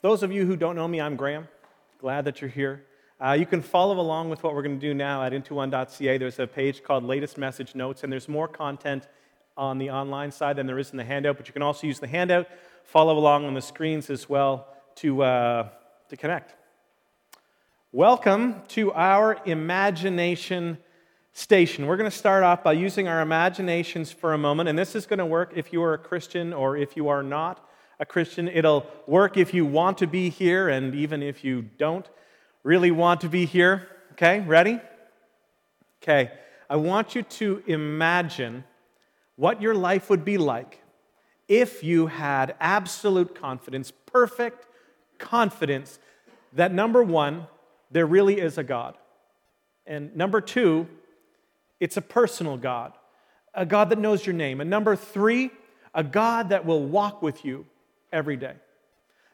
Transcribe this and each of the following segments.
For those of you who don't know me, I'm Graham. Glad that you're here. Uh, you can follow along with what we're going to do now at into1.ca. There's a page called Latest Message Notes, and there's more content on the online side than there is in the handout, but you can also use the handout, follow along on the screens as well to, uh, to connect. Welcome to our imagination station. We're going to start off by using our imaginations for a moment, and this is going to work if you are a Christian or if you are not a Christian. It'll work if you want to be here and even if you don't really want to be here. Okay, ready? Okay, I want you to imagine what your life would be like if you had absolute confidence, perfect confidence that number one, there really is a God. And number two, it's a personal God, a God that knows your name. And number three, a God that will walk with you every day.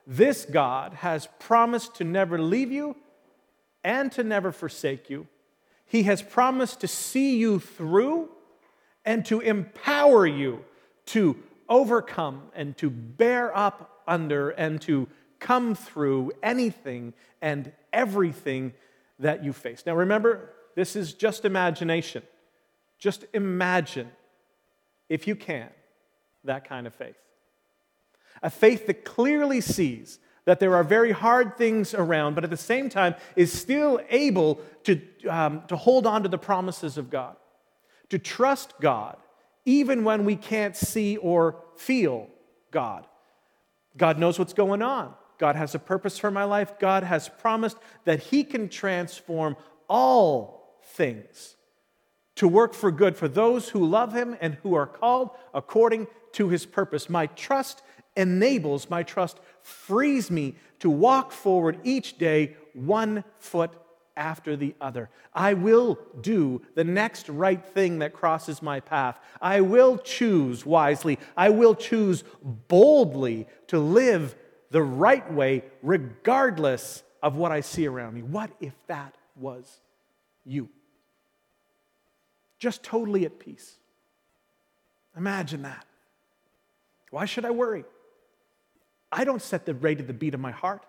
This God has promised to never leave you and to never forsake you. He has promised to see you through and to empower you to overcome and to bear up under and to come through anything and everything that you face. Now, remember, this is just imagination. Just imagine, if you can, that kind of faith. A faith that clearly sees that there are very hard things around, but at the same time is still able to, um, to hold on to the promises of God to trust God even when we can't see or feel God. God knows what's going on. God has a purpose for my life. God has promised that He can transform all things to work for good for those who love Him and who are called according to His purpose. My trust enables, my trust frees me to walk forward each day one foot after the other. I will do the next right thing that crosses my path. I will choose wisely. I will choose boldly to live the right way, regardless of what I see around me. What if that was you? Just totally at peace. Imagine that. Why should I worry? I don't set the rate of the beat of my heart.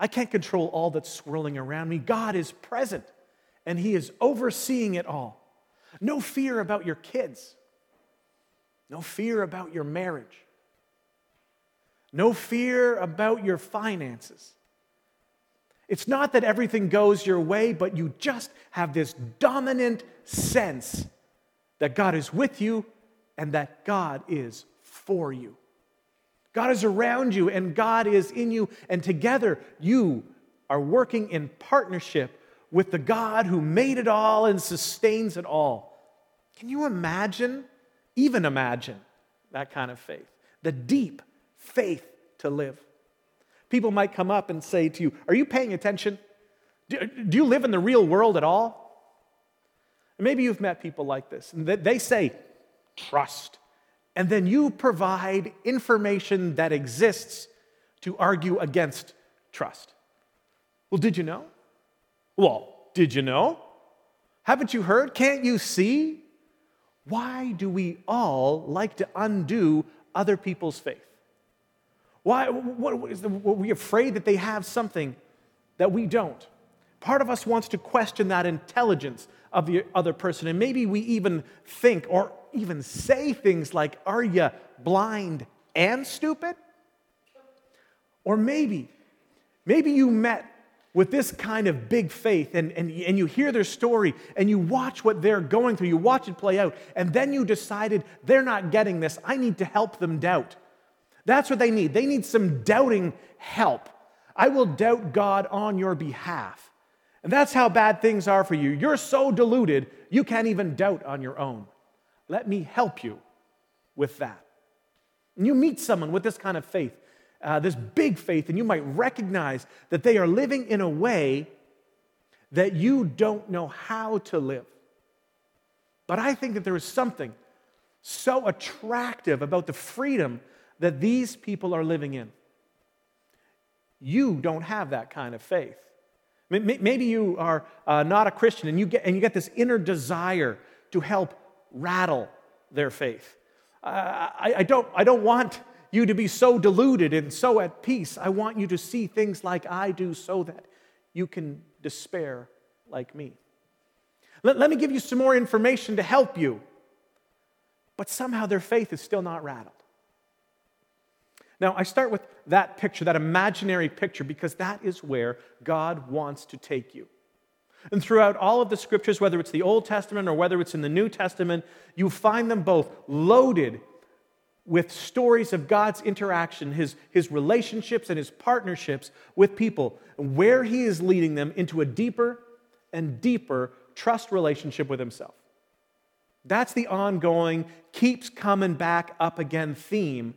I can't control all that's swirling around me. God is present and He is overseeing it all. No fear about your kids, no fear about your marriage, no fear about your finances. It's not that everything goes your way, but you just have this dominant sense that God is with you and that God is for you. God is around you and God is in you, and together you are working in partnership with the God who made it all and sustains it all. Can you imagine, even imagine, that kind of faith? The deep faith to live. People might come up and say to you, Are you paying attention? Do, do you live in the real world at all? And maybe you've met people like this, and they say, Trust and then you provide information that exists to argue against trust. Well, did you know? Well, did you know? Haven't you heard? Can't you see? Why do we all like to undo other people's faith? Why what, is the, are we afraid that they have something that we don't? Part of us wants to question that intelligence of the other person, and maybe we even think or even say things like, Are you blind and stupid? Or maybe, maybe you met with this kind of big faith and, and, and you hear their story and you watch what they're going through, you watch it play out, and then you decided they're not getting this. I need to help them doubt. That's what they need. They need some doubting help. I will doubt God on your behalf. And that's how bad things are for you. You're so deluded, you can't even doubt on your own. Let me help you with that. And you meet someone with this kind of faith, uh, this big faith, and you might recognize that they are living in a way that you don't know how to live. But I think that there is something so attractive about the freedom that these people are living in. You don't have that kind of faith. Maybe you are uh, not a Christian and you, get, and you get this inner desire to help rattle their faith. Uh, I, I, don't, I don't want you to be so deluded and so at peace. I want you to see things like I do so that you can despair like me. Let, let me give you some more information to help you. But somehow their faith is still not rattled. Now, I start with that picture, that imaginary picture, because that is where God wants to take you. And throughout all of the scriptures, whether it's the Old Testament or whether it's in the New Testament, you find them both loaded with stories of God's interaction, his, his relationships and his partnerships with people, and where he is leading them into a deeper and deeper trust relationship with himself. That's the ongoing, keeps coming back up again theme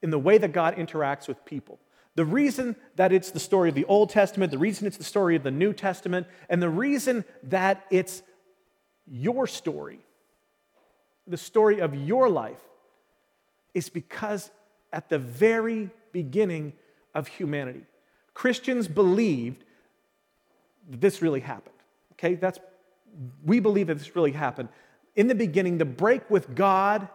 in the way that God interacts with people. The reason that it's the story of the Old Testament, the reason it's the story of the New Testament, and the reason that it's your story, the story of your life, is because at the very beginning of humanity, Christians believed this really happened. Okay, that's we believe that this really happened. In the beginning, the break with God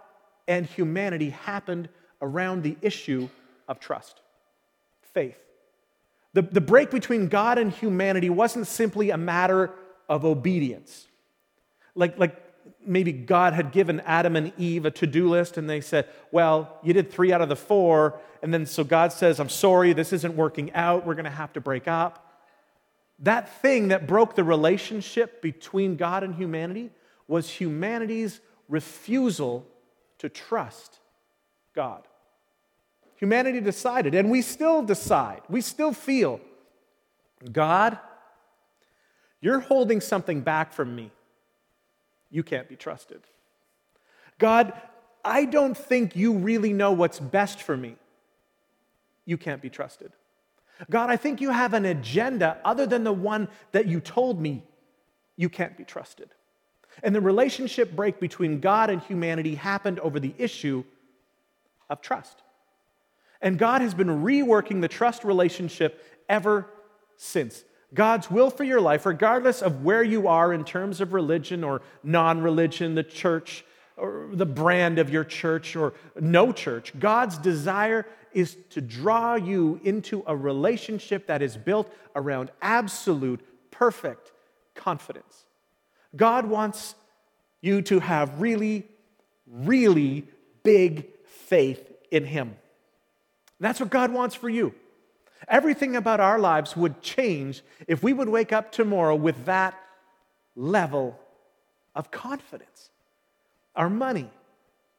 and humanity happened around the issue of trust, faith. The, the break between God and humanity wasn't simply a matter of obedience. Like, like maybe God had given Adam and Eve a to do list and they said, Well, you did three out of the four. And then so God says, I'm sorry, this isn't working out. We're going to have to break up. That thing that broke the relationship between God and humanity was humanity's refusal to trust God. Humanity decided, and we still decide, we still feel, God, you're holding something back from me. You can't be trusted. God, I don't think you really know what's best for me. You can't be trusted. God, I think you have an agenda other than the one that you told me. You can't be trusted. And the relationship break between God and humanity happened over the issue of trust. And God has been reworking the trust relationship ever since. God's will for your life, regardless of where you are in terms of religion or non religion, the church, or the brand of your church, or no church, God's desire is to draw you into a relationship that is built around absolute, perfect confidence. God wants you to have really, really big faith in Him. That's what God wants for you. Everything about our lives would change if we would wake up tomorrow with that level of confidence. Our money,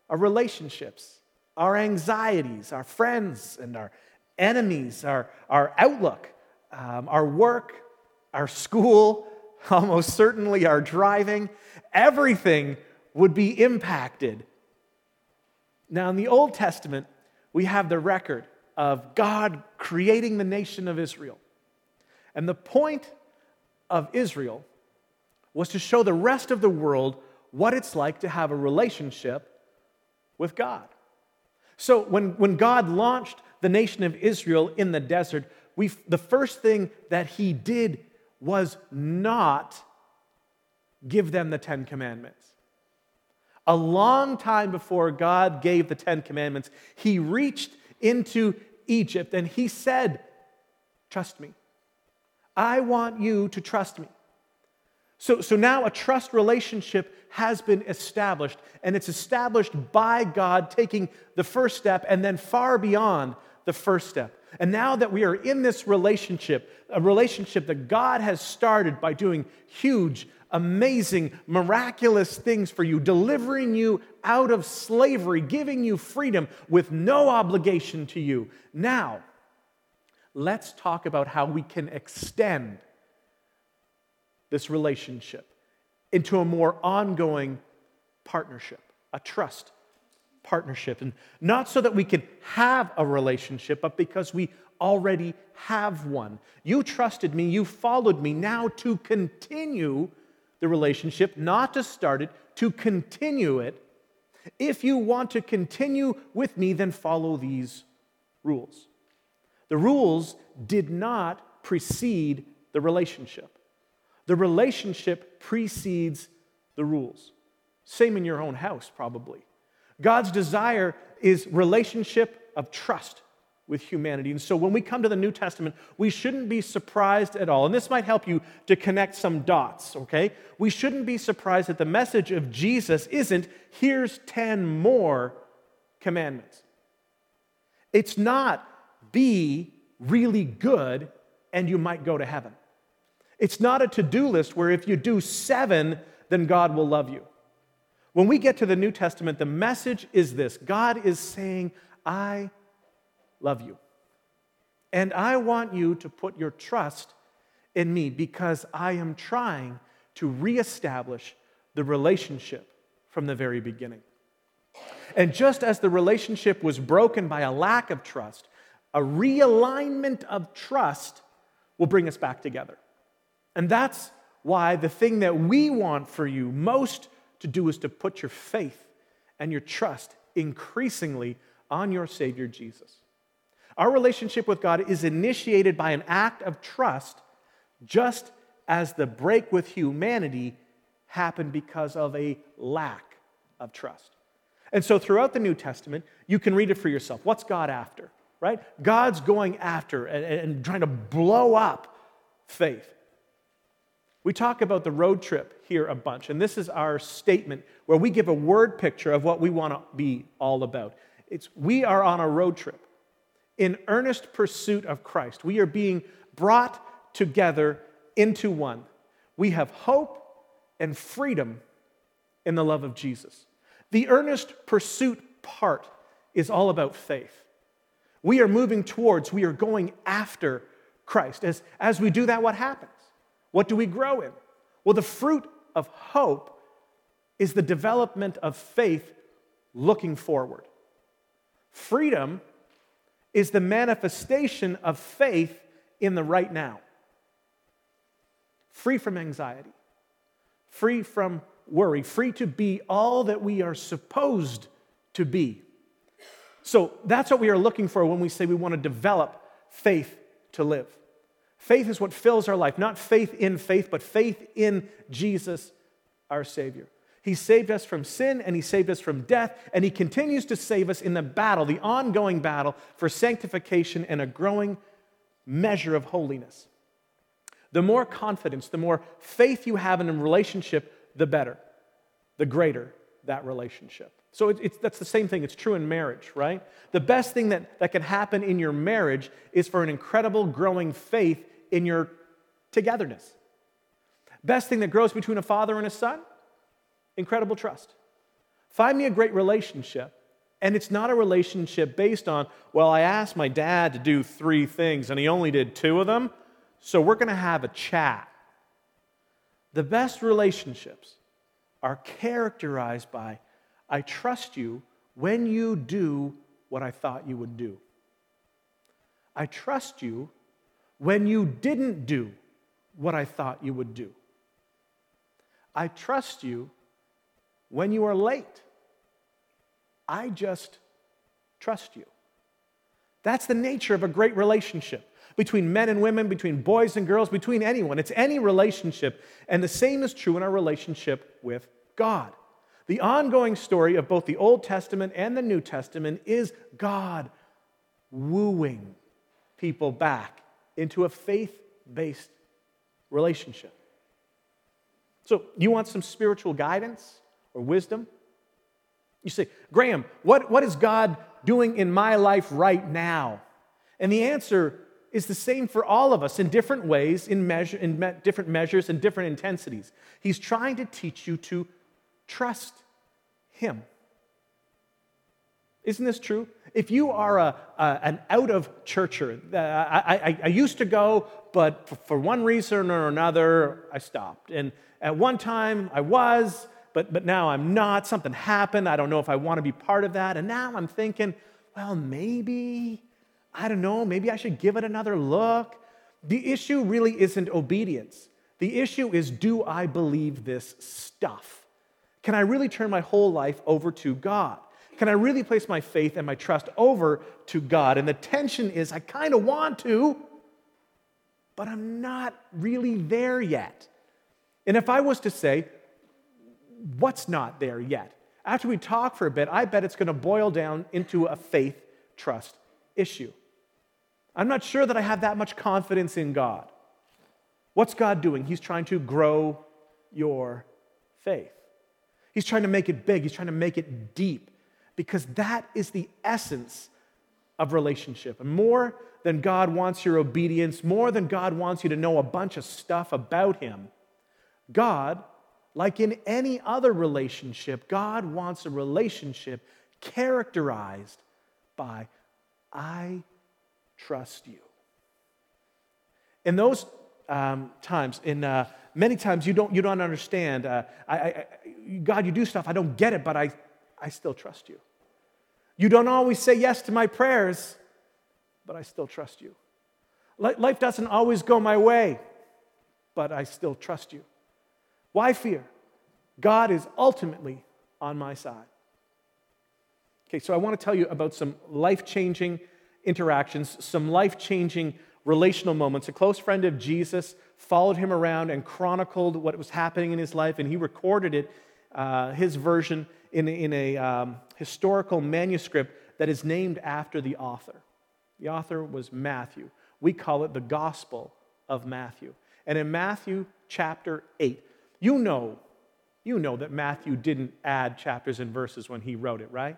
our relationships, our anxieties, our friends and our enemies, our, our outlook, um, our work, our school, almost certainly our driving, everything would be impacted. Now, in the Old Testament, we have the record of God creating the nation of Israel. And the point of Israel was to show the rest of the world what it's like to have a relationship with God. So when, when God launched the nation of Israel in the desert, we, the first thing that he did was not give them the Ten Commandments. A long time before God gave the Ten Commandments, he reached into Egypt and he said, Trust me. I want you to trust me. So, so now a trust relationship has been established, and it's established by God taking the first step and then far beyond the first step. And now that we are in this relationship, a relationship that God has started by doing huge, amazing, miraculous things for you, delivering you out of slavery, giving you freedom with no obligation to you. Now, let's talk about how we can extend this relationship into a more ongoing partnership, a trust partnership. And not so that we can have a relationship, but because we already have one. You trusted me, you followed me. Now to continue the relationship, not to start it, to continue it. If you want to continue with me, then follow these rules. The rules did not precede the relationship. The relationship precedes the rules. Same in your own house, probably. God's desire is relationship of trust with humanity. And so when we come to the New Testament, we shouldn't be surprised at all. And this might help you to connect some dots, okay? We shouldn't be surprised that the message of Jesus isn't, here's 10 more commandments. It's not, be really good and you might go to heaven. It's not a to do list where if you do seven, then God will love you. When we get to the New Testament, the message is this God is saying, I love you. And I want you to put your trust in me because I am trying to reestablish the relationship from the very beginning. And just as the relationship was broken by a lack of trust, a realignment of trust will bring us back together. And that's why the thing that we want for you most to do is to put your faith and your trust increasingly on your Savior Jesus. Our relationship with God is initiated by an act of trust, just as the break with humanity happened because of a lack of trust. And so throughout the New Testament, you can read it for yourself. What's God after? Right? God's going after and, and trying to blow up faith. We talk about the road trip here a bunch, and this is our statement where we give a word picture of what we want to be all about. It's we are on a road trip in earnest pursuit of Christ. We are being brought together into one. We have hope and freedom in the love of Jesus. The earnest pursuit part is all about faith. We are moving towards, we are going after Christ. As, as we do that, what happens? What do we grow in? Well, the fruit of hope is the development of faith looking forward. Freedom is the manifestation of faith in the right now. Free from anxiety, free from worry, free to be all that we are supposed to be. So that's what we are looking for when we say we want to develop faith to live. Faith is what fills our life, not faith in faith, but faith in Jesus, our Savior. He saved us from sin and He saved us from death, and He continues to save us in the battle, the ongoing battle for sanctification and a growing measure of holiness. The more confidence, the more faith you have in a relationship, the better, the greater that relationship. So it's, that's the same thing. It's true in marriage, right? The best thing that, that can happen in your marriage is for an incredible growing faith in your togetherness. Best thing that grows between a father and a son incredible trust. Find me a great relationship. And it's not a relationship based on, well, I asked my dad to do three things and he only did two of them, so we're going to have a chat. The best relationships are characterized by, I trust you when you do what I thought you would do. I trust you when you didn't do what I thought you would do. I trust you when you are late. I just trust you. That's the nature of a great relationship between men and women, between boys and girls, between anyone. It's any relationship. And the same is true in our relationship with God. The ongoing story of both the Old Testament and the New Testament is God wooing people back into a faith based relationship. So, you want some spiritual guidance? or wisdom? You say, Graham, what, what is God doing in my life right now? And the answer is the same for all of us in different ways, in, measure, in me- different measures, and different intensities. He's trying to teach you to trust Him. Isn't this true? If you are a, a an out of churcher, uh, I, I, I, used to go, but for one reason or another, I stopped. And at one time, I was, but, but now I'm not. Something happened. I don't know if I want to be part of that. And now I'm thinking, well, maybe, I don't know, maybe I should give it another look. The issue really isn't obedience. The issue is, do I believe this stuff? Can I really turn my whole life over to God? Can I really place my faith and my trust over to God? And the tension is, I kind of want to, but I'm not really there yet. And if I was to say, what's not there yet? after we talk for a bit, I bet it's going to boil down into a faith trust issue. I'm not sure that I have that much confidence in God. What's God doing? He's trying to grow your faith. He's trying to make it big, He's trying to make it deep, because that is the essence of relationship. And more than God wants your obedience, more than God wants you to know a bunch of stuff about Him, God, like in any other relationship, God wants a relationship characterized by, I trust you. In those um, times, in uh, many times you don't, you don't understand. Uh, I, I, God, you do stuff, I don't get it, but I, I still trust you. You don't always say yes to my prayers, but I still trust you. Life doesn't always go my way, but I still trust you. Why fear? God is ultimately on my side. Okay, so I want to tell you about some life changing interactions, some life changing relational moments. A close friend of Jesus followed him around and chronicled what was happening in his life, and he recorded it, uh, his version, in, in a um, historical manuscript that is named after the author. The author was Matthew. We call it the Gospel of Matthew. And in Matthew chapter 8, you know, you know that Matthew didn't add chapters and verses when he wrote it, right?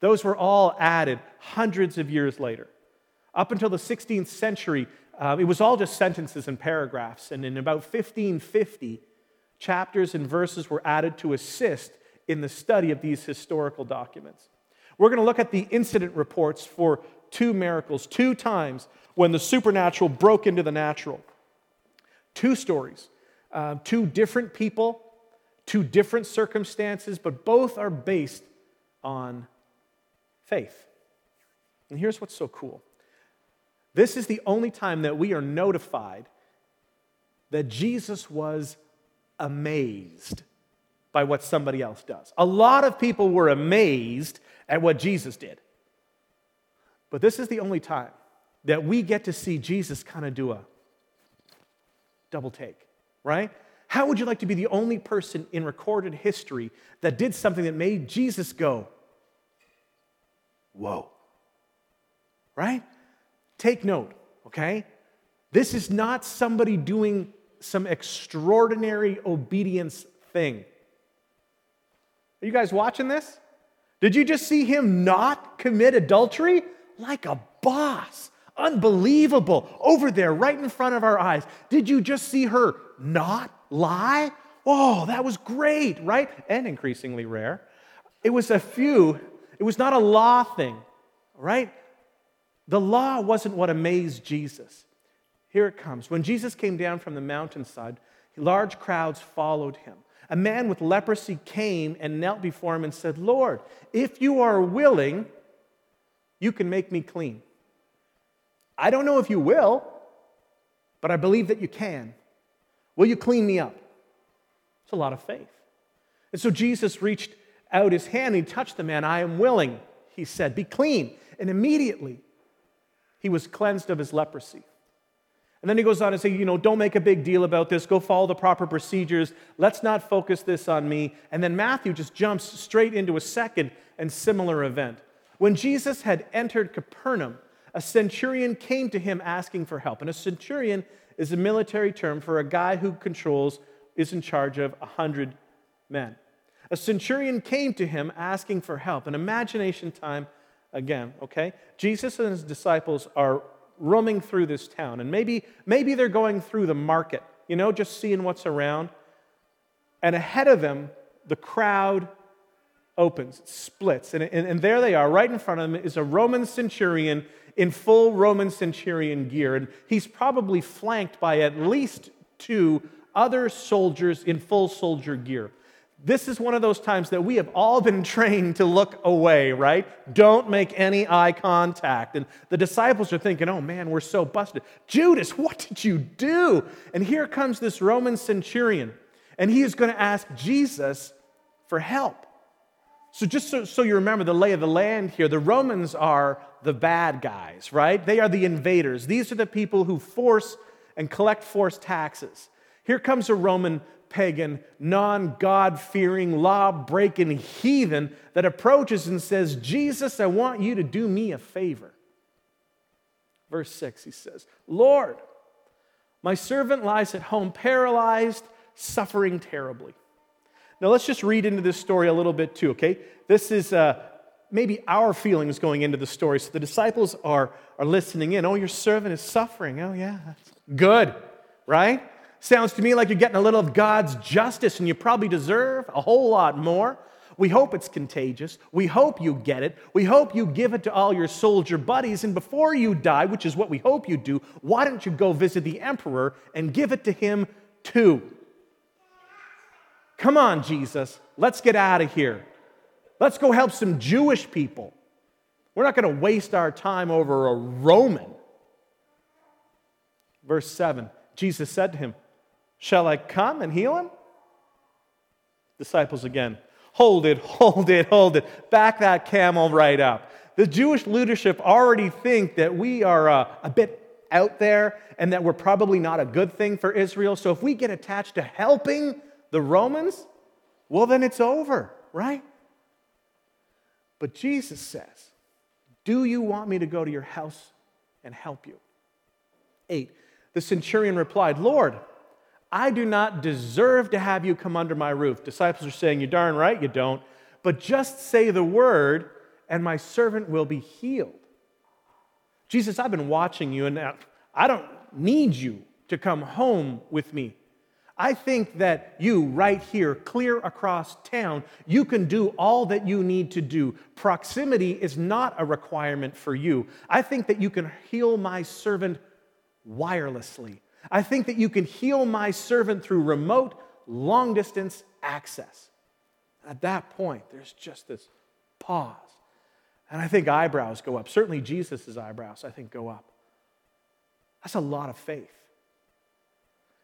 Those were all added hundreds of years later. Up until the 16th century, uh, it was all just sentences and paragraphs. And in about 1550, chapters and verses were added to assist in the study of these historical documents. We're going to look at the incident reports for two miracles, two times when the supernatural broke into the natural. Two stories, uh, two different people, two different circumstances, but both are based on faith. And here's what's so cool this is the only time that we are notified that Jesus was amazed by what somebody else does. A lot of people were amazed at what Jesus did. But this is the only time that we get to see Jesus kind of do a double take, right? How would you like to be the only person in recorded history that did something that made Jesus go, whoa? Right? Take note, okay? This is not somebody doing some extraordinary obedience thing. Are you guys watching this? Did you just see him not commit adultery? Like a boss. Unbelievable. Over there, right in front of our eyes. Did you just see her not lie? Oh, that was great, right? And increasingly rare. It was a few, it was not a law thing, right? The law wasn't what amazed Jesus. Here it comes. When Jesus came down from the mountainside, large crowds followed him. A man with leprosy came and knelt before him and said, Lord, if you are willing, you can make me clean. I don't know if you will, but I believe that you can. Will you clean me up? It's a lot of faith. And so Jesus reached out his hand and he touched the man. I am willing, he said, be clean. And immediately he was cleansed of his leprosy. And then he goes on to say, you know, don't make a big deal about this. Go follow the proper procedures. Let's not focus this on me. And then Matthew just jumps straight into a second and similar event. When Jesus had entered Capernaum, a centurion came to him asking for help. And a centurion is a military term for a guy who controls, is in charge of a hundred men. A centurion came to him asking for help. An imagination time again, okay? Jesus and his disciples are roaming through this town, and maybe, maybe they're going through the market, you know, just seeing what's around. And ahead of them, the crowd opens, splits, and, and, and there they are. Right in front of them is a Roman centurion in full Roman centurion gear, and he's probably flanked by at least two other soldiers in full soldier gear. This is one of those times that we have all been trained to look away, right? Don't make any eye contact. And the disciples are thinking, oh man, we're so busted. Judas, what did you do? And here comes this Roman centurion, and he is going to ask Jesus for help. So, just so, so, you remember the lay of the land here, the Romans are the bad guys, right? They are the invaders. These are the people who force and collect forced taxes. Here comes a Roman pagan, non God fearing, law breaking heathen that approaches and says, Jesus, I want you to do me a favor. Verse 6, he says, Lord, my servant lies at home paralyzed, suffering terribly. Now let's just read into this story a little bit too, okay? This is uh, maybe our feelings going into the story. So the disciples are, are listening in. Oh, your servant is suffering. Oh, yeah, good, right? Sounds to me like you're getting a little of God's justice and you probably deserve a whole lot more. We hope it's contagious. We hope you get it. We hope you give it to all your soldier buddies. And before you die, which is what we hope you do, why don't you go visit the emperor and give it to him too? Come on, Jesus. Let's get out of here. Let's go help some Jewish people. We're not going to waste our time over a Roman. Verse 7 Jesus said to him, Shall I come and heal him? Disciples again, hold it, hold it, hold it. Back that camel right up. The Jewish leadership already think that we are uh, a bit out there and that we're probably not a good thing for Israel. So if we get attached to helping the Romans, well, then it's over, right? But Jesus says, Do you want me to go to your house and help you? Eight, the centurion replied, Lord, I do not deserve to have you come under my roof. Disciples are saying, You're darn right you don't. But just say the word, and my servant will be healed. Jesus, I've been watching you, and I don't need you to come home with me. I think that you, right here, clear across town, you can do all that you need to do. Proximity is not a requirement for you. I think that you can heal my servant wirelessly. I think that you can heal my servant through remote, long distance access. At that point, there's just this pause. And I think eyebrows go up. Certainly, Jesus' eyebrows, I think, go up. That's a lot of faith.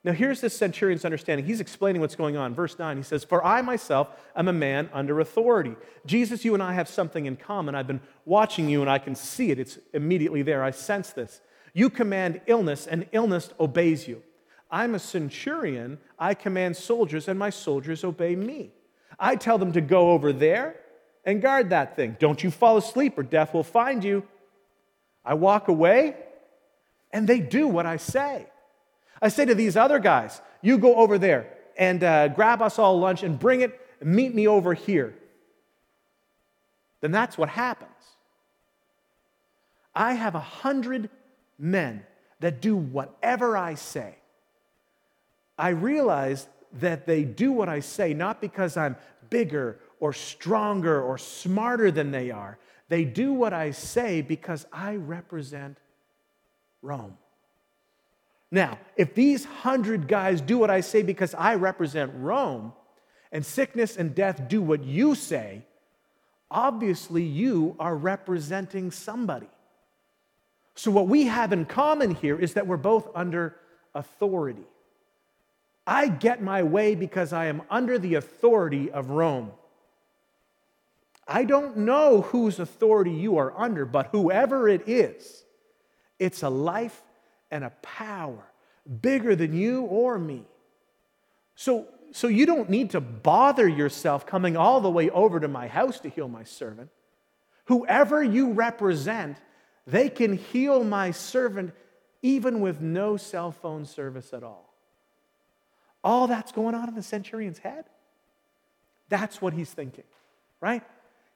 Now, here's this centurion's understanding. He's explaining what's going on. Verse 9, he says, For I myself am a man under authority. Jesus, you and I have something in common. I've been watching you and I can see it. It's immediately there. I sense this. You command illness, and illness obeys you. I'm a centurion. I command soldiers, and my soldiers obey me. I tell them to go over there and guard that thing. Don't you fall asleep, or death will find you. I walk away, and they do what I say. I say to these other guys, you go over there and uh, grab us all lunch and bring it, and meet me over here. Then that's what happens. I have a hundred men that do whatever I say. I realize that they do what I say not because I'm bigger or stronger or smarter than they are. They do what I say because I represent Rome. Now, if these hundred guys do what I say because I represent Rome, and sickness and death do what you say, obviously you are representing somebody. So, what we have in common here is that we're both under authority. I get my way because I am under the authority of Rome. I don't know whose authority you are under, but whoever it is, it's a life and a power bigger than you or me. So, so you don't need to bother yourself coming all the way over to my house to heal my servant. Whoever you represent, they can heal my servant even with no cell phone service at all. All that's going on in the centurion's head. That's what he's thinking, right?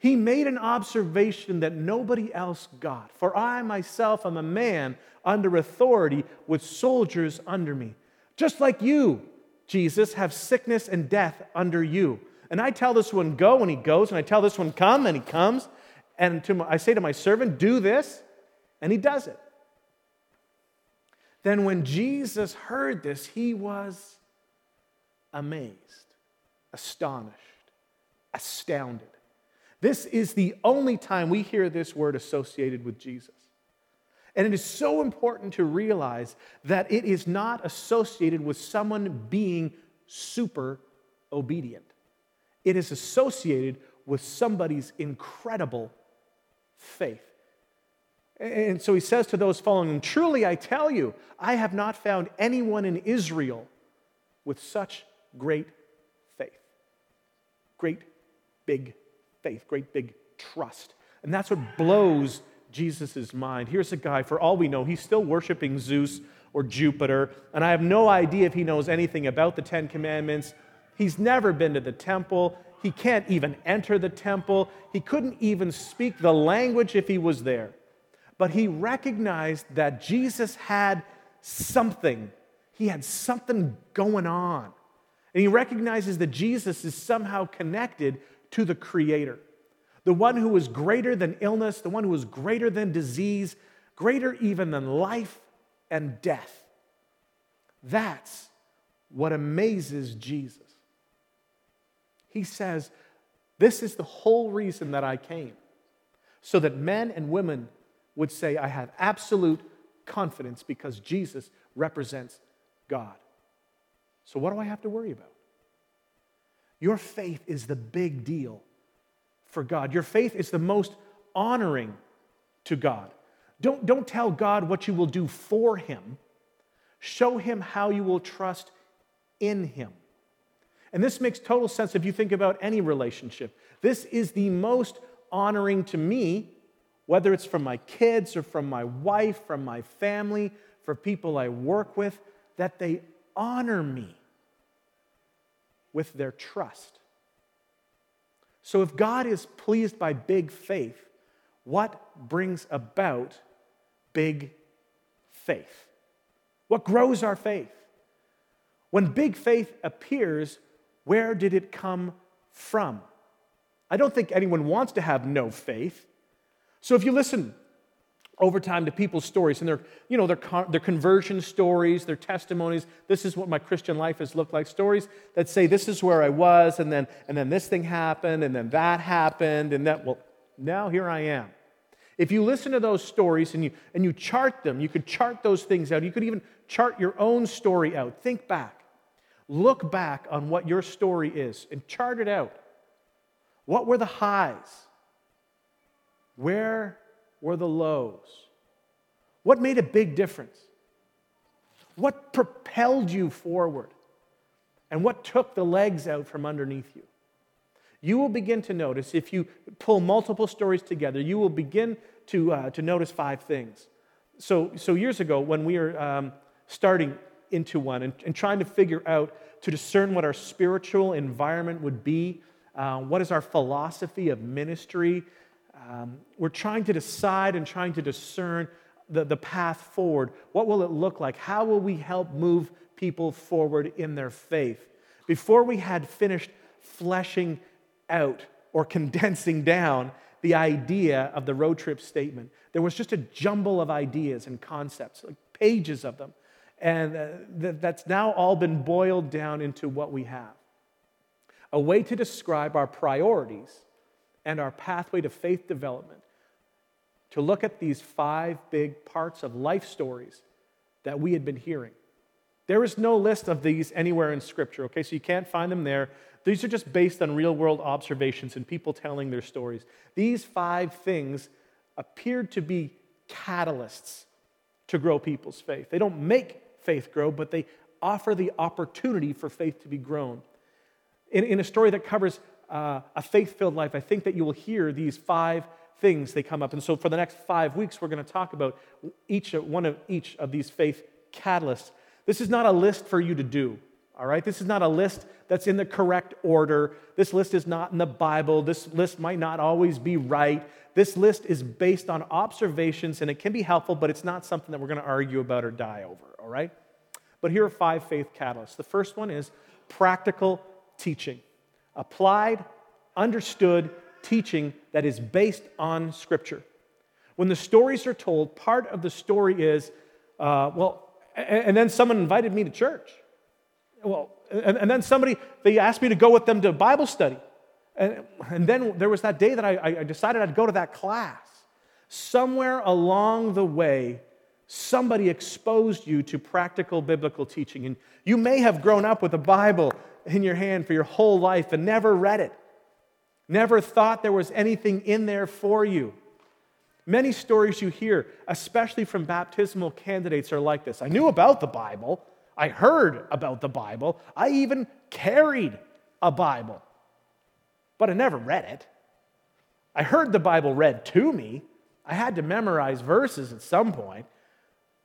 he made an observation that nobody else got. For I myself am a man under authority with soldiers under me. Just like you, Jesus, have sickness and death under you. And I tell this one, go, and he goes. And I tell this one, come, and he comes. And to my, I say to my servant, do this, and he does it. Then when Jesus heard this, he was amazed, astonished, astounded. This is the only time we hear this word associated with Jesus. And it is so important to realize that it is not associated with someone being super obedient. It is associated with somebody's incredible faith. And so he says to those following him, Truly I tell you, I have not found anyone in Israel with such great faith. Great big faith, great big trust. And that's what blows Jesus' mind. Here's a guy, for all we know, he's still worshiping Zeus or Jupiter, and I have no idea if he knows anything about the Ten Commandments. He's never been to the temple. He can't even enter the temple. He couldn't even speak the language if he was there. But he recognized that Jesus had something. He had something going on. And he recognizes that Jesus is somehow connected to the Creator, the one who is greater than illness, the one who is greater than disease, greater even than life and death. That's what amazes Jesus. He says, This is the whole reason that I came, so that men and women would say, I have absolute confidence because Jesus represents God. So, what do I have to worry about? Your faith is the big deal for God. Your faith is the most honoring to God. Don't, don't tell God what you will do for Him, show Him how you will trust in Him. And this makes total sense if you think about any relationship. This is the most honoring to me, whether it's from my kids or from my wife, from my family, for people I work with, that they honor me with their trust. So, if God is pleased by big faith, what brings about big faith? What grows our faith? When big faith appears, where did it come from? I don't think anyone wants to have no faith. So if you listen over time to people's stories and their, you know, their, their conversion stories, their testimonies. This is what my Christian life has looked like. Stories that say, this is where I was, and then, and then this thing happened, and then that happened, and that, well, now here I am. If you listen to those stories and you, and you chart them, you could chart those things out. You could even chart your own story out. Think back. Look back on what your story is and chart it out. What were the highs? Where were the lows? What made a big difference? What propelled you forward? And what took the legs out from underneath you? You will begin to notice, if you pull multiple stories together, you will begin to, uh, to notice five things. So, so years ago, when we were um, starting into one and, and, trying to figure out to discern what our spiritual environment would be, uh, what is our philosophy of ministry, um, we're trying to decide and trying to discern the, the path forward. What will it look like? How will we help move people forward in their faith? Before we had finished fleshing out or condensing down the idea of the road trip statement, there was just a jumble of ideas and concepts, like pages of them. And uh, th- that's now all been boiled down into what we have a way to describe our priorities and our pathway to faith development to look at these five big parts of life stories that we had been hearing. There is no list of these anywhere in Scripture, okay? So you can't find them there. These are just based on real world observations and people telling their stories. These five things appeared to be catalysts to grow people's faith. They don't make faith grow, but they offer the opportunity for faith to be grown. In, in a story that covers uh, a faith filled life, I think that you will hear these five things they come up. And so for the next five weeks, we're going to talk about each one of each of these faith catalysts. This is not a list for you to do. All right, this is not a list that's in the correct order. This list is not in the Bible. This list might not always be right. This list is based on observations and it can be helpful, but it's not something that we're going to argue about or die over. All right? But here are five faith catalysts. The first one is practical teaching applied, understood teaching that is based on Scripture. When the stories are told, part of the story is, uh, well, and then someone invited me to church. Well, and, and, then somebody, they asked me to go with them to Bible study. And, and then there was that day that I, I decided I'd go to that class. Somewhere along the way, somebody exposed you to practical biblical teaching. And you may have grown up with a Bible in your hand for your whole life and never read it, never thought there was anything in there for you. Many stories you hear, especially from baptismal candidates, are like this I knew about the Bible, I heard about the Bible, I even carried a Bible, but I never read it. I heard the Bible read to me. I had to memorize verses at some point.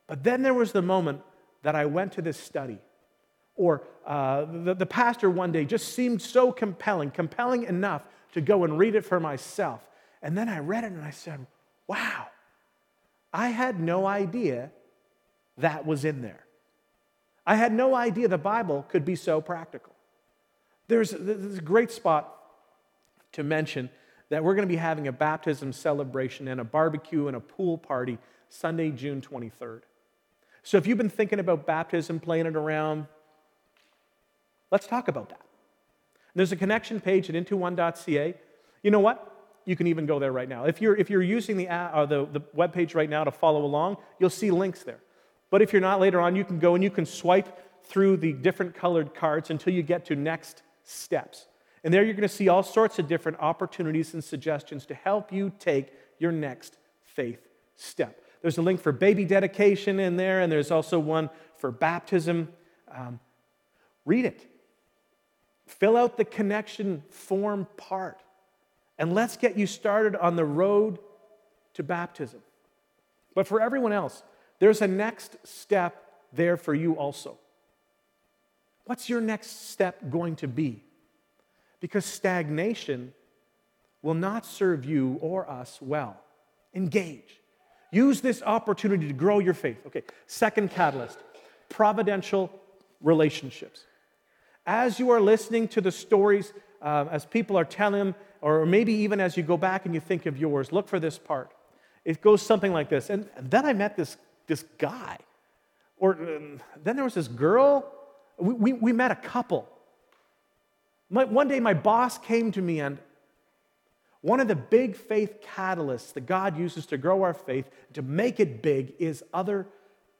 But then there was the moment that I went to this study. Or uh, the, the pastor one day just seemed so compelling, compelling enough to go and read it for myself. And then I read it and I said, wow, I had no idea that was in there. I had no idea the Bible could be so practical. There's, there's a great spot to mention that we're going to be having a baptism celebration and a barbecue and a pool party Sunday, June 23rd. So if you've been thinking about baptism, playing it around, let's talk about that. There's a connection page at into1.ca. You know what? You can even go there right now. If you're, if you're using the, uh, the, the web page right now to follow along, you'll see links there. But if you're not later on, you can go and you can swipe through the different colored cards until you get to next steps. And there you're going to see all sorts of different opportunities and suggestions to help you take your next faith step. There's a link for baby dedication in there, and there's also one for baptism. Um, read it. Fill out the connection form part, and let's get you started on the road to baptism. But for everyone else, there's a next step there for you also. What's your next step going to be? Because stagnation will not serve you or us well. Engage. Use this opportunity to grow your faith. Okay, second catalyst providential relationships. As you are listening to the stories, uh, as people are telling them, or maybe even as you go back and you think of yours, look for this part. It goes something like this. And then I met this, this guy. Or um, then there was this girl. We, we, we met a couple. My, one day my boss came to me and one of the big faith catalysts that God uses to grow our faith, to make it big, is other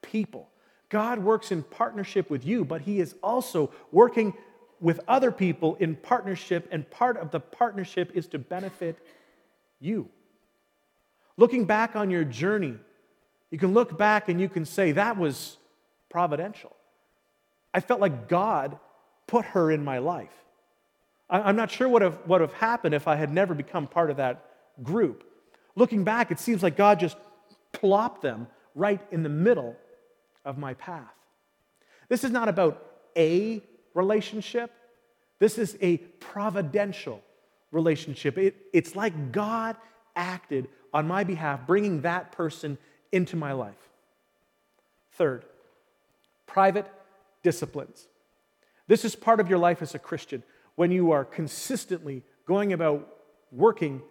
people. God works in partnership with you, but He is also working with other people in partnership, and part of the partnership is to benefit you. Looking back on your journey, you can look back and you can say, that was providential. I felt like God put her in my life. I'm not sure what would have, happened if I had never become part of that group. Looking back, it seems like God just plopped them right in the middle of my path. This is not about a relationship, this is a providential relationship. It, it's like God acted on my behalf, bringing that person into my life. Third, private disciplines. This is part of your life as a Christian when you are consistently going about working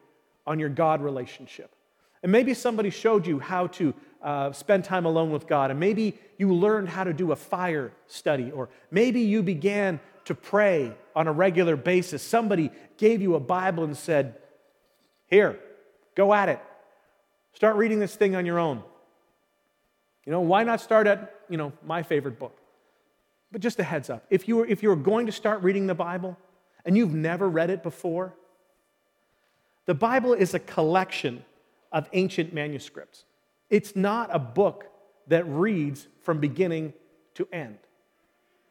on your God relationship. And maybe somebody showed you how to uh, spend time alone with God, and maybe you learned how to do a fire study, or maybe you began to pray on a regular basis. Somebody gave you a Bible and said, Here, go at it. Start reading this thing on your own. You know, why not start at, you know, my favorite book? But just a heads up if you, were, if you were going to start reading the Bible, and you've never read it before, the Bible is a collection of ancient manuscripts. It's not a book that reads from beginning to end.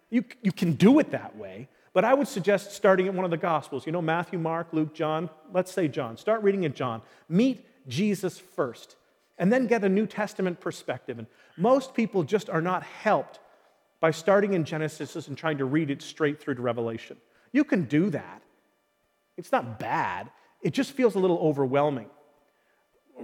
You, you can do it that way, but I would suggest starting at one of the Gospels. You know, Matthew, Mark, Luke, John. Let's say John. Start reading at John. Meet Jesus first, and then get a New Testament perspective. And most people just are not helped by starting in Genesis and trying to read it straight through to Revelation. You can do that. It's not bad, it just feels a little overwhelming.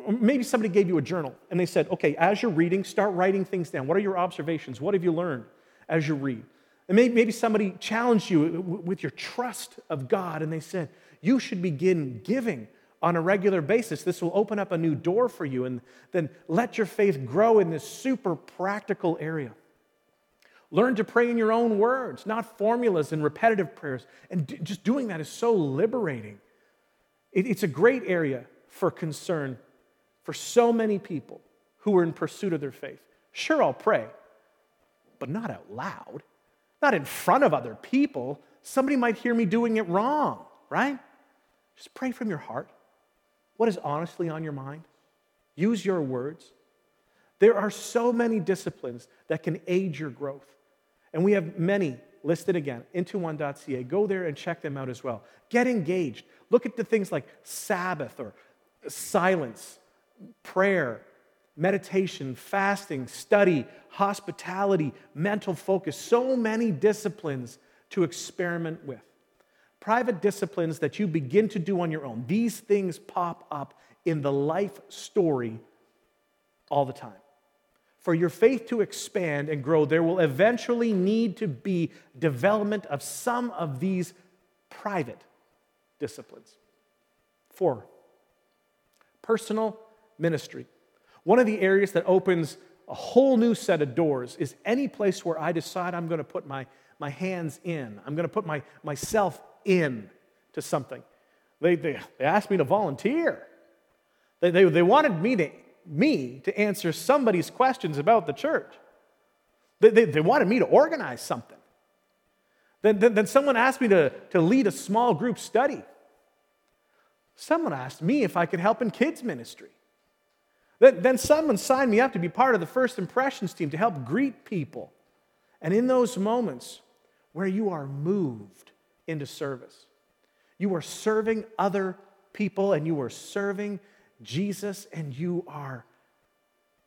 Maybe somebody gave you a journal and they said, okay, as you're reading, start writing things down. What are your observations? What have you learned as you read? And maybe, maybe somebody challenged you with your trust of God and they said, you should begin giving on a regular basis. This will open up a new door for you and then let your faith grow in this super practical area. Learn to pray in your own words, not formulas and repetitive prayers. And d- just doing that is so liberating. It, it's a great area for concern for so many people who are in pursuit of their faith. Sure, I'll pray, but not out loud, not in front of other people. Somebody might hear me doing it wrong, right? Just pray from your heart. What is honestly on your mind? Use your words. There are so many disciplines that can aid your growth. And we have many listed again, into1.ca. Go there and check them out as well. Get engaged. Look at the things like Sabbath or silence, prayer, meditation, fasting, study, hospitality, mental focus. So many disciplines to experiment with. Private disciplines that you begin to do on your own. These things pop up in the life story all the time. For your faith to expand and grow, there will eventually need to be development of some of these private disciplines. Four, personal ministry. One of the areas that opens a whole new set of doors is any place where I decide I'm going to put my, my hands in, I'm going to put my, myself in to something. They, they, they asked me to volunteer. They, they, they wanted me to, me to answer somebody's questions about the church. They, they, they wanted me to organize something. Then, then, then someone asked me to, to lead a small group study. Someone asked me if I could help in kids' ministry. Then, someone signed me up to be part of the first impressions team to help greet people. And in those moments where you are moved into service, you are serving other people and you are serving Jesus, and you are,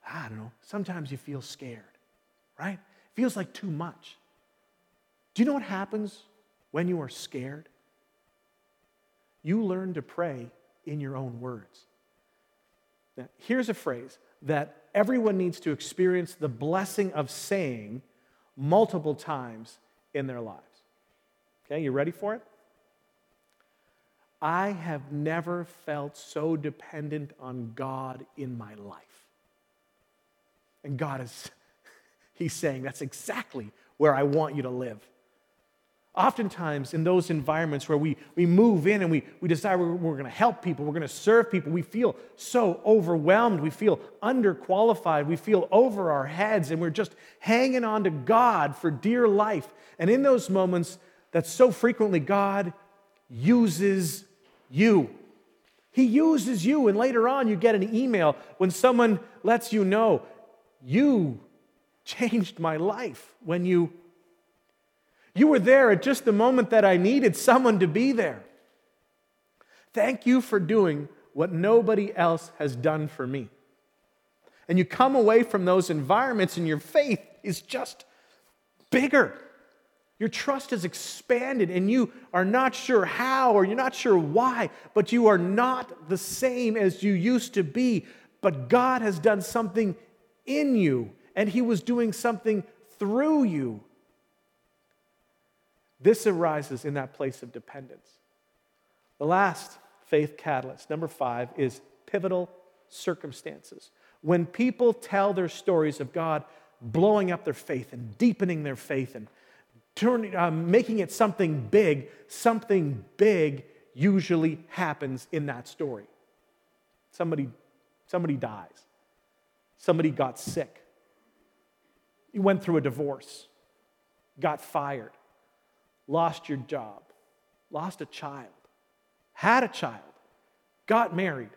I don't know, sometimes you feel scared, right? It feels like too much. Do you know what happens when you are scared? You learn to pray in your own words. Now, here's a phrase that everyone needs to experience the blessing of saying multiple times in their lives. Okay, you ready for it? I have never felt so dependent on God in my life. And God is, He's saying, that's exactly where I want you to live. Oftentimes, in those environments where we, we move in and we, we decide we're, we're going to help people, we're going to serve people, we feel so overwhelmed, we feel underqualified, we feel over our heads, and we're just hanging on to God for dear life. And in those moments, that so frequently God uses you. He uses you, and later on, you get an email when someone lets you know, You changed my life when you you were there at just the moment that I needed someone to be there. Thank you for doing what nobody else has done for me. And you come away from those environments and your faith is just bigger. Your trust is expanded and you are not sure how or you're not sure why, but you are not the same as you used to be. But God has done something in you and He was doing something through you this arises in that place of dependence. The last faith catalyst, number five, is pivotal circumstances. When people tell their stories of God blowing up their faith and deepening their faith and turning, uh, making it something big, something big usually happens in that story. Somebody, somebody dies. Somebody got sick. You went through a divorce, got fired lost your job, lost a child, had a child, got married.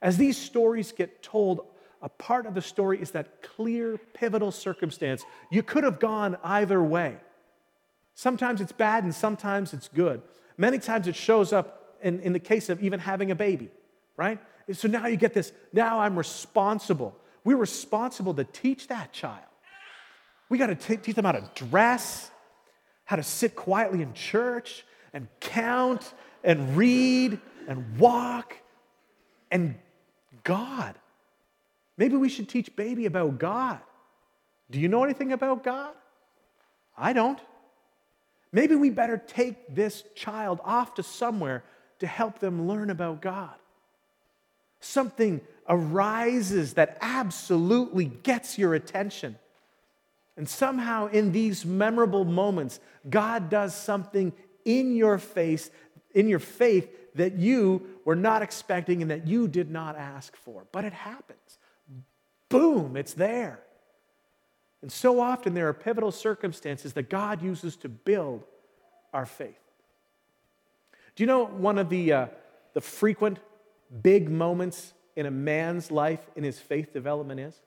As these stories get told, a part of the story is that clear, pivotal circumstance. You could have gone either way. Sometimes it's bad and sometimes it's good. Many times it shows up in, in the case of even having a baby, right? So now you get this, now I'm responsible. We're responsible to teach that child. We got to teach them how to dress, how to sit quietly in church and count and read and walk and God. Maybe we should teach baby about God. Do you know anything about God? I don't. Maybe we better take this child off to somewhere to help them learn about God. Something arises that absolutely gets your attention. And somehow, in these memorable moments, God does something in your face, in your faith, that you were not expecting and that you did not ask for. But it happens. Boom, it's there. And so often, there are pivotal circumstances that God uses to build our faith. Do you know one of the, uh, the frequent big moments in a man's life in his faith development is?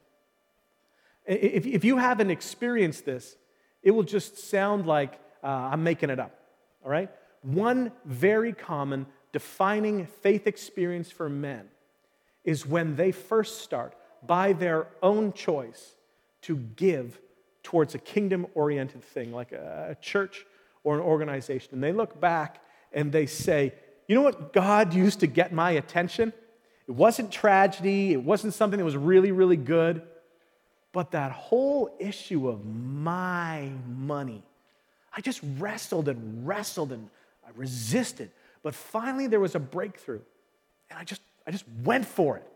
If, if you haven't experienced this, it will just sound like uh, I'm making it up, all right? One very common defining faith experience for men is when they first start, by their own choice, to give towards a kingdom oriented thing, like a, church or an organization. And they look back and they say, You know what God used to get my attention? It wasn't tragedy, it wasn't something that was really, really good, but that whole issue of my money. I just wrestled and wrestled and I resisted. But finally, there was a breakthrough. And I just, I just went for it.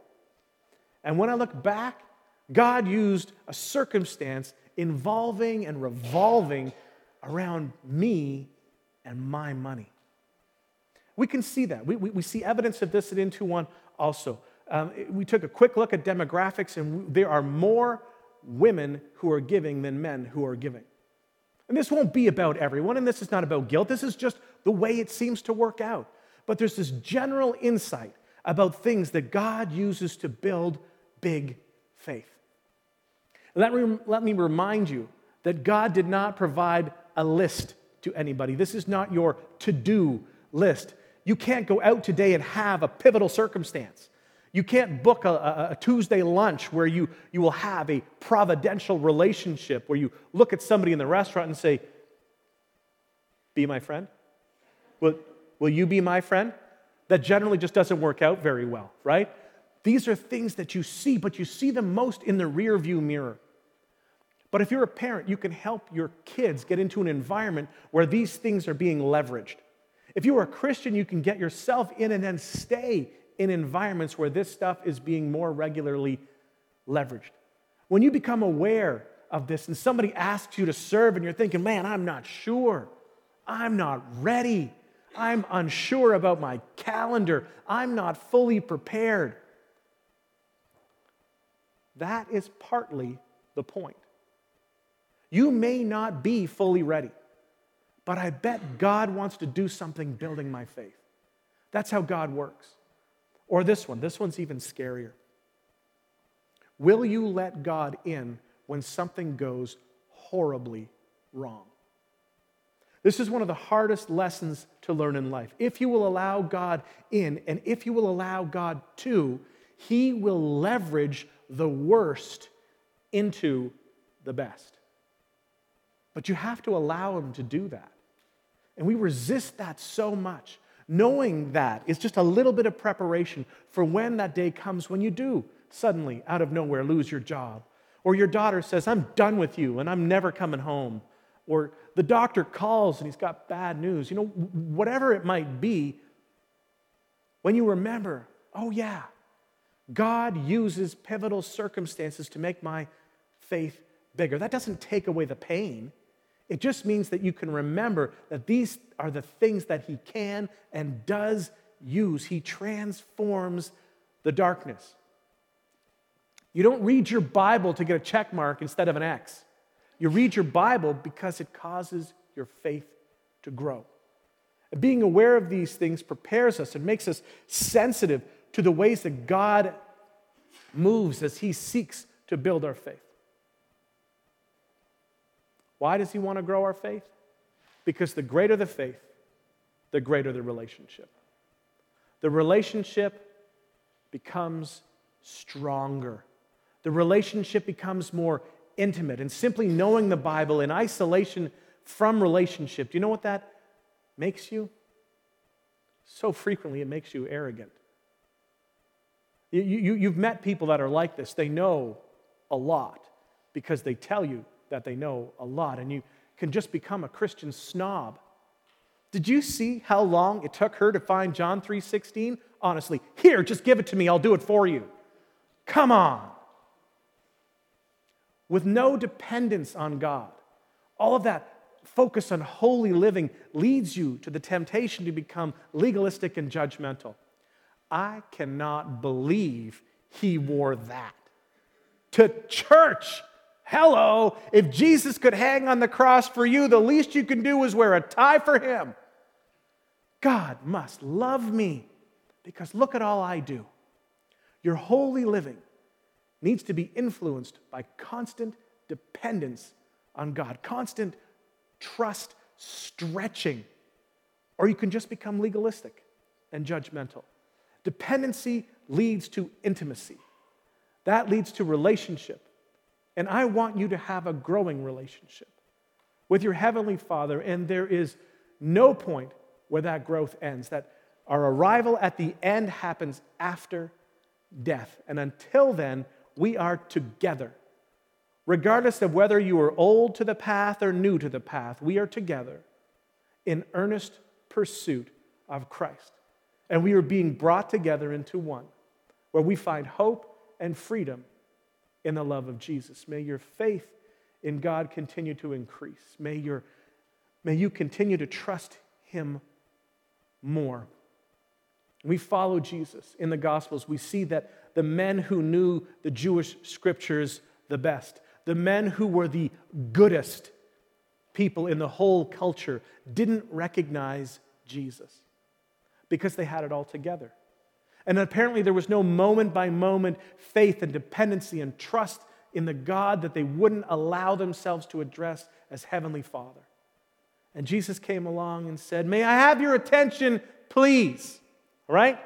And when I look back, God used a circumstance involving and revolving around me and my money. We can see that. We, we, we see evidence of this at Into One also. Um, we took a quick look at demographics, and there are more women who are giving than men who are giving. And this won't be about everyone, and this is not about guilt. This is just the way it seems to work out. But there's this general insight about things that God uses to build big faith. Let me, let me remind you that God did not provide a list to anybody. This is not your to do list. You can't go out today and have a pivotal circumstance. You can't book a, a, Tuesday lunch where you, you will have a providential relationship where you look at somebody in the restaurant and say, Be my friend? Will, will you be my friend? That generally just doesn't work out very well, right? These are things that you see, but you see them most in the rear view mirror. But if you're a parent, you can help your kids get into an environment where these things are being leveraged. If you are a Christian, you can get yourself in and then stay in environments where this stuff is being more regularly leveraged. When you become aware of this and somebody asks you to serve and you're thinking, man, I'm not sure, I'm not ready, I'm unsure about my calendar, I'm not fully prepared. That is partly the point. You may not be fully ready, but I bet God wants to do something building my faith. That's how God works. Or this one, this one's even scarier. Will you let God in when something goes horribly wrong? This is one of the hardest lessons to learn in life. If you will allow God in, and if you will allow God to, He will leverage the worst into the best. But you have to allow Him to do that. And we resist that so much. Knowing that is just a little bit of preparation for when that day comes when you do suddenly, out of nowhere, lose your job. Or your daughter says, I'm done with you and I'm never coming home. Or the doctor calls and he's got bad news. You know, whatever it might be, when you remember, oh yeah, God uses pivotal circumstances to make my faith bigger. That doesn't take away the pain. It just means that you can remember that these are the things that He can and does use. He transforms the darkness. You don't read your Bible to get a check mark instead of an X. You read your Bible because it causes your faith to grow. being aware of these things prepares us and makes us sensitive to the ways that God moves as He seeks to build our faith. Why does He want to grow our faith? Because the greater the faith, the greater the relationship. The relationship becomes stronger. The relationship becomes more intimate. And simply knowing the Bible in isolation from relationship, do you know what that makes you? So frequently, it makes you arrogant. You, you, you've met people that are like this. They know a lot because they tell you that they know a lot, and you can just become a Christian snob. Did you see how long it took her to find John 3:16? Honestly, here, just give it to me, I'll do it for you. Come on. With no dependence on God. All of that focus on holy living leads you to the temptation to become legalistic and judgmental. I cannot believe he wore that to church. Hello, if Jesus could hang on the cross for you, the least you can do is wear a tie for him. God must love me because look at all I do. Your holy living needs to be influenced by constant dependence on God, constant trust, stretching, or you can just become legalistic and judgmental. Dependency leads to intimacy, that leads to relationship. And I want you to have a growing relationship with your Heavenly Father, and there is no point where that growth ends, that our arrival at the end happens after death. And until then, we are together. Regardless of whether you are old to the path or new to the path, we are together in earnest pursuit of Christ. And we are being brought together into one where we find hope and freedom in the love of Jesus. May your faith in God continue to increase. May, your, may you continue to trust Him more. We follow Jesus in the Gospels. We see that the men who knew the Jewish scriptures the best, the men who were the goodest people in the whole culture, didn't recognize Jesus because they had it all together. And apparently, there was no moment by moment faith and dependency and trust in the God that they wouldn't allow themselves to address as Heavenly Father. And Jesus came along and said, May I have your attention, please? All right?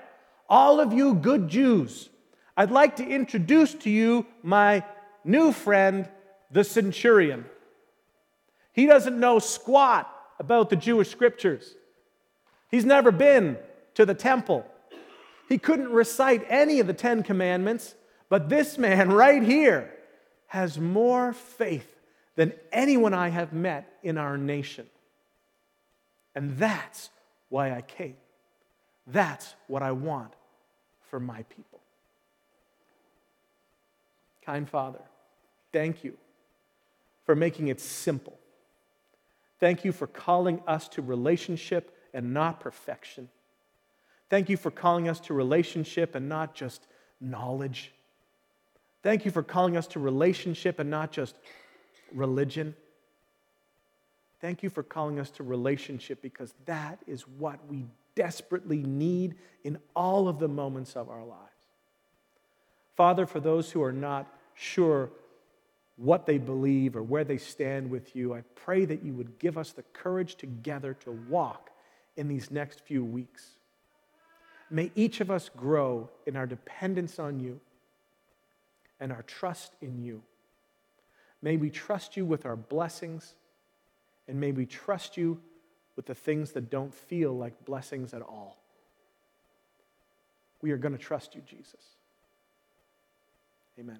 All of you good Jews, I'd like to introduce to you my new friend, the centurion. He doesn't know squat about the Jewish scriptures. He's never been to the temple. He couldn't recite any of the Ten Commandments, but this man right here has more faith than anyone I have met in our nation. And that's why I came. That's what I want for my people. Kind Father, thank you for making it simple. Thank you for calling us to relationship and not perfection. Thank you for calling us to relationship and not just knowledge. Thank you for calling us to relationship and not just religion. Thank you for calling us to relationship because that is what we desperately need in all of the moments of our lives. Father, for those who are not sure what they believe or where they stand with you, I pray that you would give us the courage together to walk in these next few weeks. May each of us grow in our dependence on you and our trust in you. May we trust you with our blessings, and may we trust you with the things that don't feel like blessings at all. We are going to trust you, Jesus. Amen.